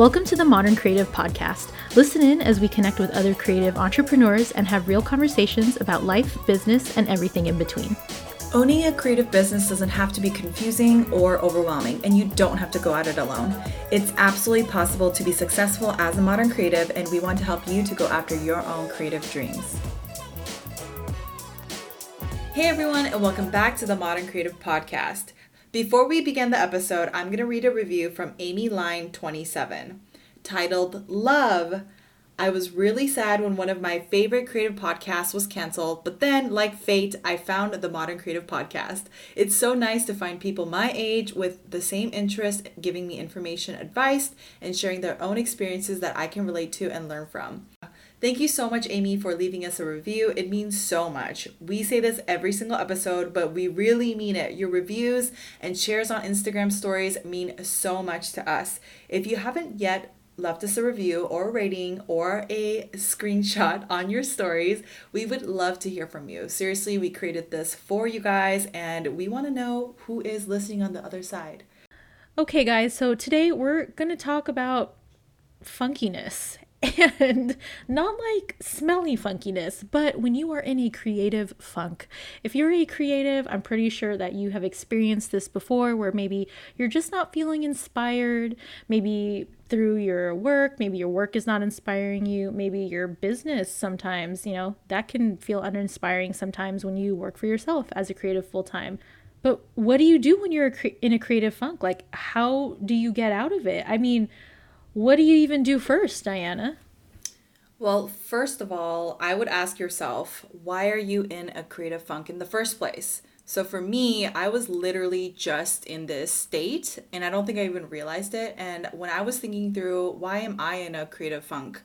Welcome to the Modern Creative Podcast. Listen in as we connect with other creative entrepreneurs and have real conversations about life, business, and everything in between. Owning a creative business doesn't have to be confusing or overwhelming, and you don't have to go at it alone. It's absolutely possible to be successful as a modern creative, and we want to help you to go after your own creative dreams. Hey everyone, and welcome back to the Modern Creative Podcast. Before we begin the episode, I'm going to read a review from Amy Line 27 titled Love. I was really sad when one of my favorite creative podcasts was canceled, but then, like fate, I found the Modern Creative Podcast. It's so nice to find people my age with the same interest giving me information, advice, and sharing their own experiences that I can relate to and learn from. Thank you so much, Amy, for leaving us a review. It means so much. We say this every single episode, but we really mean it. Your reviews and shares on Instagram stories mean so much to us. If you haven't yet left us a review or a rating or a screenshot on your stories, we would love to hear from you. Seriously, we created this for you guys and we want to know who is listening on the other side. Okay, guys, so today we're going to talk about funkiness and not like smelly funkiness, but when you are in a creative funk. If you're a creative, I'm pretty sure that you have experienced this before where maybe you're just not feeling inspired, maybe through your work, maybe your work is not inspiring you, maybe your business sometimes, you know, that can feel uninspiring sometimes when you work for yourself as a creative full time. But what do you do when you're in a creative funk? Like, how do you get out of it? I mean, what do you even do first, Dianuh? Well, first of all, I would ask yourself, why are you in a creative funk in the first place? So for me, I was literally just in this state and I don't think I even realized it. And when I was thinking through why am I in a creative funk,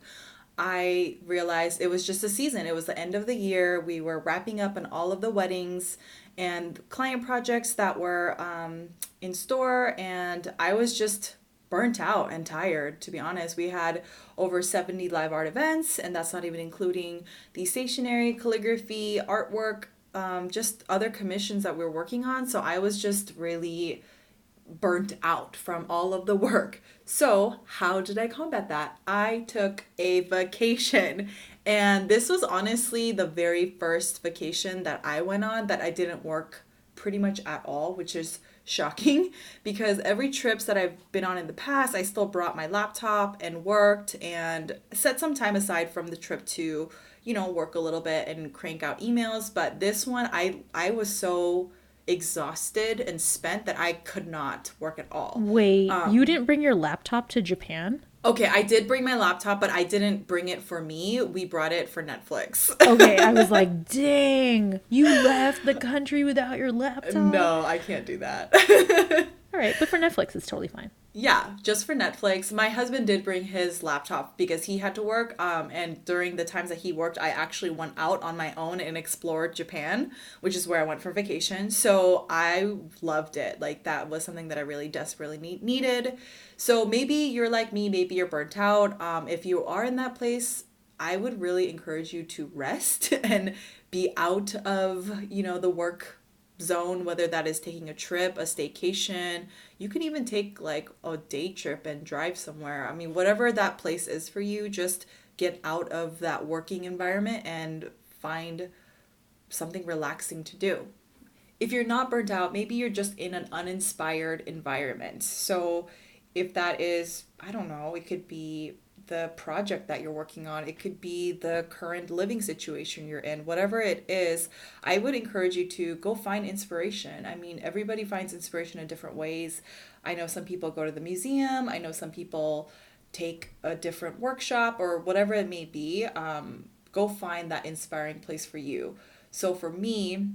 I realized it was just a season. It was the end of the year. We were wrapping up on all of the weddings and client projects that were um, in store. And I was just burnt out and tired to be honest. We had over 70 live art events and that's not even including the stationery calligraphy artwork um, just other commissions that we are working on. So i was just really burnt out from all of the work. So how did i combat that? I took a vacation and this was honestly the very first vacation that i went on that i didn't work pretty much at all which is shocking because every trips that I've been on in the past, I still brought my laptop and worked and set some time aside from the trip to, you know, work a little bit and crank out emails, but this one I I was so exhausted and spent that I could not work at all. Wait, um, you didn't bring your laptop to Japan? Okay, I did bring my laptop, but I didn't bring it for me. We brought it for Netflix. okay, I was like, dang, you left the country without your laptop. No, I can't do that. All right, but for Netflix, it's totally fine. Yeah, just for Netflix. My husband did bring his laptop because he had to work. Um, and during the times that he worked, I actually went out on my own and explored Japan, which is where I went for vacation. So I loved it. Like that was something that I really desperately need- needed. So maybe you're like me. Maybe you're burnt out. Um, if you are in that place, I would really encourage you to rest and be out of you know the work zone, whether that is taking a trip, a staycation. You can even take like a day trip and drive somewhere. I mean, whatever that place is for you, just get out of that working environment and find something relaxing to do. If you're not burnt out, maybe you're just in an uninspired environment. So, if that is, I don't know, it could be the project that you're working on. It could be the current living situation you're in. Whatever it is, I would encourage you to go find inspiration. I mean, everybody finds inspiration in different ways. I know some people go to the museum, I know some people take a different workshop or whatever it may be. Um, go find that inspiring place for you. So for me,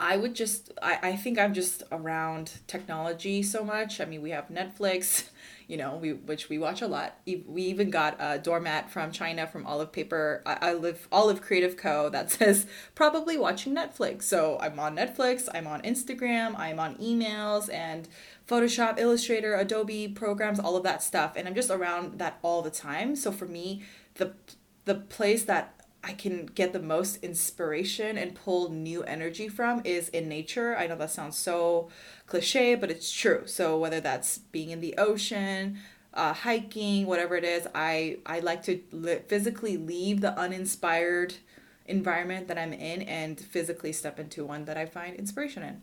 I would just I, I think I'm just around technology so much. I mean, we have Netflix, you know, we which we watch a lot. We even got a doormat from China from Olive Paper. I, I live Olive Creative Co. that says probably watching Netflix. So I'm on Netflix. I'm on Instagram. I'm on emails and Photoshop, Illustrator, Adobe programs, all of that stuff, and I'm just around that all the time. So for me, the the place that I can get the most inspiration and pull new energy from is in nature. I know that sounds so cliche, but it's true. So whether that's being in the ocean, uh, hiking, whatever it is, I I like to li- physically leave the uninspired environment that I'm in and physically step into one that I find inspiration in.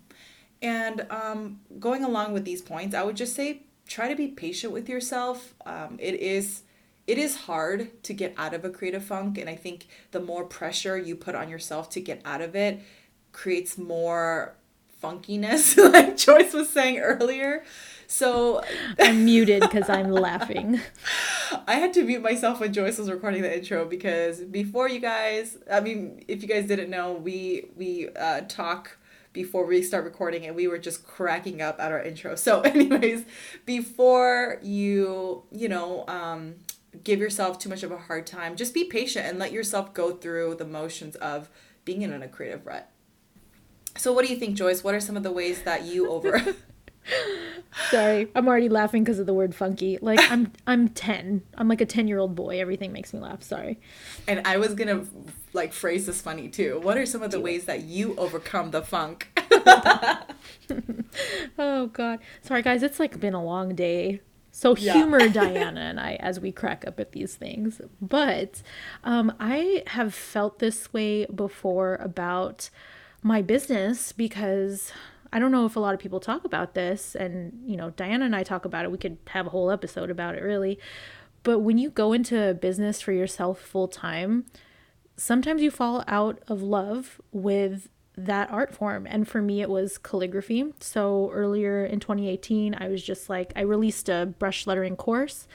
And um, going along with these points, I would just say try to be patient with yourself. Um, it is it is hard to get out of a creative funk, and I think the more pressure you put on yourself to get out of it creates more funkiness, like Joyce was saying earlier. So I'm muted because I'm laughing. I had to mute myself when Joyce was recording the intro because before you guys, I mean, if you guys didn't know, we we uh, talk before we start recording and we were just cracking up at our intro. So, anyways, before you, you know, um, give yourself too much of a hard time, just be patient and let yourself go through the motions of being in a creative rut. So, what do you think, Joyce? What are some of the ways that you over Sorry, I'm already laughing because of the word funky. Like I'm I'm 10. I'm like a 10-year-old boy. Everything makes me laugh. Sorry. And I was going to like phrase this funny too. What are some of the ways that you overcome the funk? oh god. Sorry guys, it's like been a long day. So humor yeah. Dianuh and I as we crack up at these things. But um I have felt this way before about my business because I don't know if a lot of people talk about this, and you know, Dianuh and I talk about it. We could have a whole episode about it, really. But when you go into a business for yourself full time, sometimes you fall out of love with that art form. And for me, it was calligraphy. So earlier in 2018, I was just like, I released a brush lettering course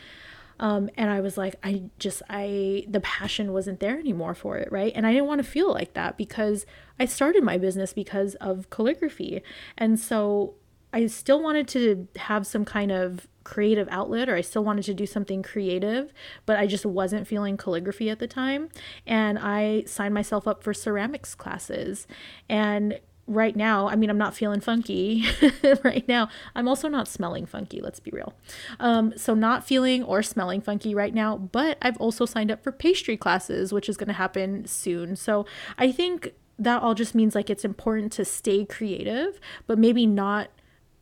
um, and I was like, I just, I, the passion wasn't there anymore for it, right? And I didn't want to feel like that because I started my business because of calligraphy. And so I still wanted to have some kind of creative outlet or I still wanted to do something creative, but I just wasn't feeling calligraphy at the time. And I signed myself up for ceramics classes. And right now, I mean, I'm not feeling funky right now. I'm also not smelling funky, let's be real. Um, so, not feeling or smelling funky right now, but I've also signed up for pastry classes, which is going to happen soon. So, I think that all just means like it's important to stay creative, but maybe not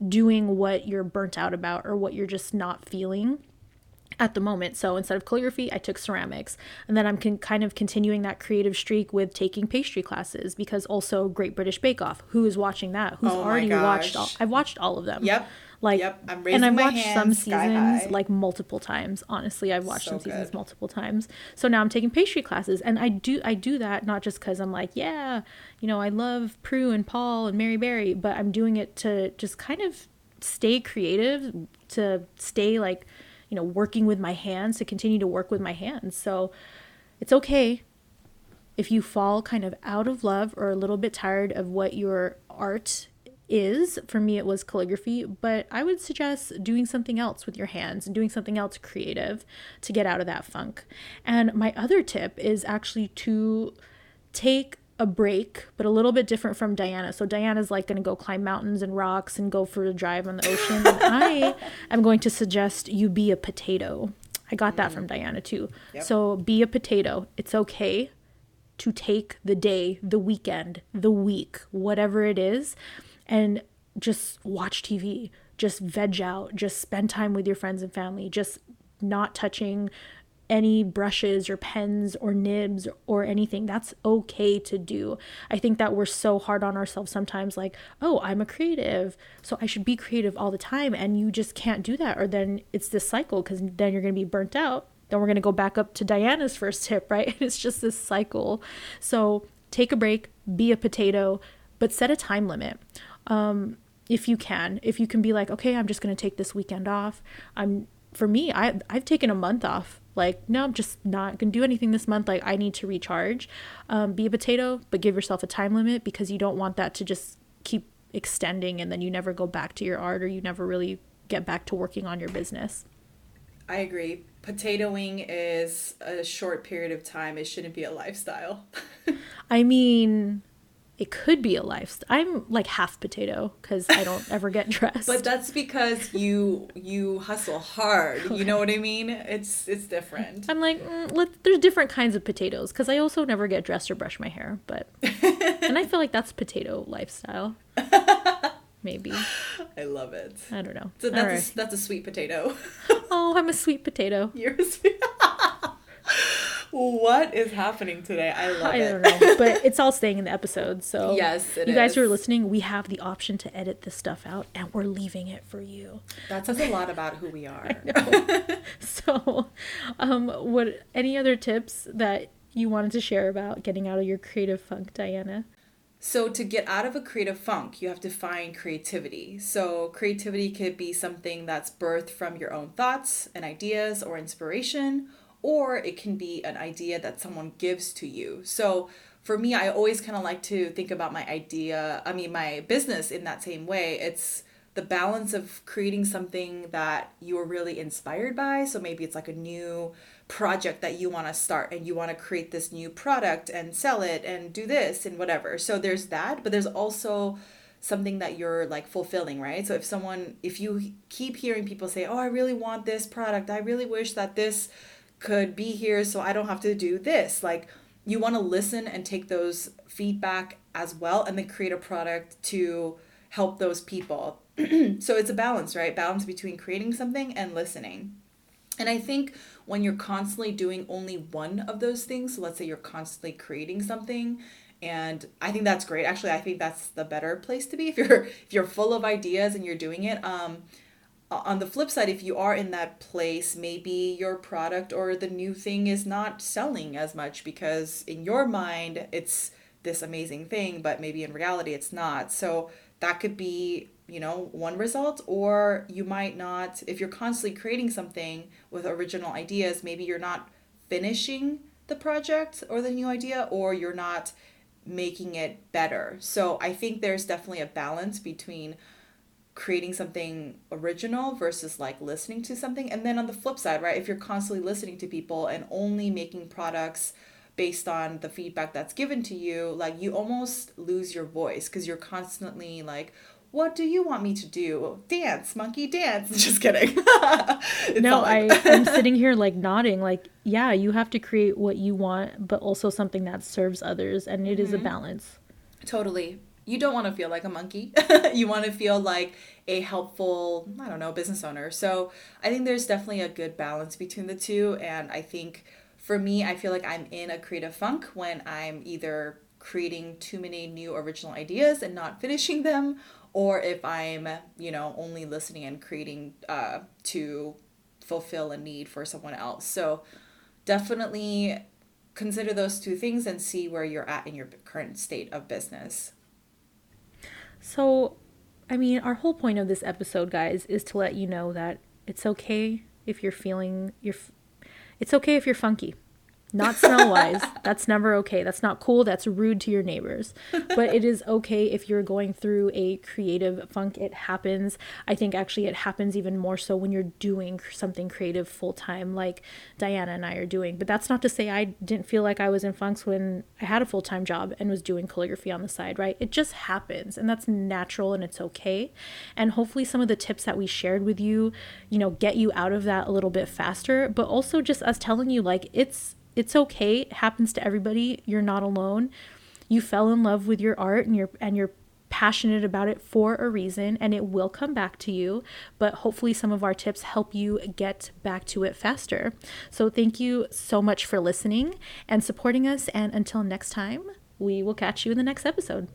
doing what you're burnt out about or what you're just not feeling at the moment. So instead of calligraphy, I took ceramics. And then I'm con- kind of continuing that creative streak with taking pastry classes because also Great British Bake Off. Who is watching that? Who's oh already watched all I've watched all of them. Yep. Like yep. I'm and I've watched some seasons like multiple times. Honestly, I've watched so some seasons good. multiple times. So now I'm taking pastry classes and I do I do that not just cuz I'm like, yeah, you know, I love Prue and Paul and Mary Berry, but I'm doing it to just kind of stay creative, to stay like you know, working with my hands to continue to work with my hands. So it's okay if you fall kind of out of love or a little bit tired of what your art is. For me, it was calligraphy, but I would suggest doing something else with your hands and doing something else creative to get out of that funk. And my other tip is actually to take a break, but a little bit different from Dianuh. So Dianuh's like going to go climb mountains and rocks and go for a drive on the ocean. and I am going to suggest you be a potato. I got that mm. from Dianuh too. Yep. So be a potato. It's okay to take the day, the weekend, the week, whatever it is, and just watch TV. Just veg out. Just spend time with your friends and family. Just not touching any brushes or pens or nibs or anything. That's okay to do. I think that we're so hard on ourselves sometimes, like, oh, I'm a creative, so I should be creative all the time. And you just can't do that. Or then it's this cycle because then you're going to be burnt out. Then we're going to go back up to Dianuh's first tip, right? And it's just this cycle. So take a break, be a potato, but set a time limit. Um, if you can, if you can be like, okay, I'm just going to take this weekend off. I'm for me, I I've taken a month off. Like no i'm just not gonna do anything this month. Like i need to recharge. Um, be a potato but give yourself a time limit because you don't want that to just keep extending and then you never go back to your art or you never really get back to working on your business. I agree. Potatoing is a short period of time. It shouldn't be a lifestyle. I mean it could be a lifestyle. I'm like half potato because I don't ever get dressed. but that's because you you hustle hard. Okay. You know what I mean? It's it's different. I'm like, mm, let, there's different kinds of potatoes because I also never get dressed or brush my hair. But and I feel like that's potato lifestyle. Maybe. I love it. I don't know. So that's right. a, that's a sweet potato. oh, I'm a sweet potato. You're a sweet. What is happening today? I love I it. don't know, but it's all staying in the episode. So Yes, you guys who are listening, we have the option to edit this stuff out, and we're leaving it for you. That says a lot about who we are. So, um, what any other tips that you wanted to share about getting out of your creative funk, Dianuh? So, to get out of a creative funk, you have to find creativity. So, creativity could be something that's birthed from your own thoughts and ideas or inspiration, or it can be an idea that someone gives to you. So, for me, I always kind of like to think about my idea, I mean, my business in that same way. It's the balance of creating something that you are really inspired by. So maybe it's like a new project that you want to start and you want to create this new product and sell it and do this and whatever. So there's that, but there's also something that you're like fulfilling, right? So if someone if you keep hearing people say, "Oh, I really want this product. I really wish that this could be here so I don't have to do this." Like you want to listen and take those feedback as well and then create a product to help those people. so it's a balance, right? Balance between creating something and listening. And I think when you're constantly doing only one of those things, so let's say you're constantly creating something, and I think that's great. Actually, I think that's the better place to be if you're if you're full of ideas and you're doing it. Um, on the flip side, if you are in that place, maybe your product or the new thing is not selling as much because in your mind it's this amazing thing, but maybe in reality it's not. So that could be, you know, one result, or you might not, if you're constantly creating something with original ideas, maybe you're not finishing the project or the new idea, or you're not making it better. So I think there's definitely a balance between creating something original versus like listening to something. And then on the flip side, right, if you're constantly listening to people and only making products based on the feedback that's given to you, like you almost lose your voice because you're constantly like, what do you want me to do? Dance, monkey, dance. Just kidding. No, like- I, I'm sitting here like nodding, like, yeah, you have to create what you want, but also something that serves others, and it is a mm-hmm. balance. Totally. You don't want to feel like a monkey. you want to feel like a helpful, I don't know, business owner. So I think there's definitely a good balance between the two. And I think for me, I feel like I'm in a creative funk when I'm either creating too many new original ideas and not finishing them, or if I'm, you know, only listening and creating uh, to fulfill a need for someone else. So definitely consider those two things and see where you're at in your current state of business. So, I mean, our whole point of this episode, guys, is to let you know that it's okay if you're feeling you're. It's okay if you're funky. Not smell wise. That's never okay. That's not cool. That's rude to your neighbors. But it is okay if you're going through a creative funk. It happens. I think actually it happens even more so when you're doing something creative full time, like Diana and I are doing. But that's not to say I didn't feel like I was in funks when I had a full time job and was doing calligraphy on the side, right? It just happens and that's natural and it's okay. And hopefully some of the tips that we shared with you, you know, get you out of that a little bit faster, but also just us telling you like it's it's okay. It happens to everybody. You're not alone. You fell in love with your art and you're and you're passionate about it for a reason and it will come back to you but hopefully some of our tips help you get back to it faster so thank you so much for listening and supporting us and until next time we will catch you in the next episode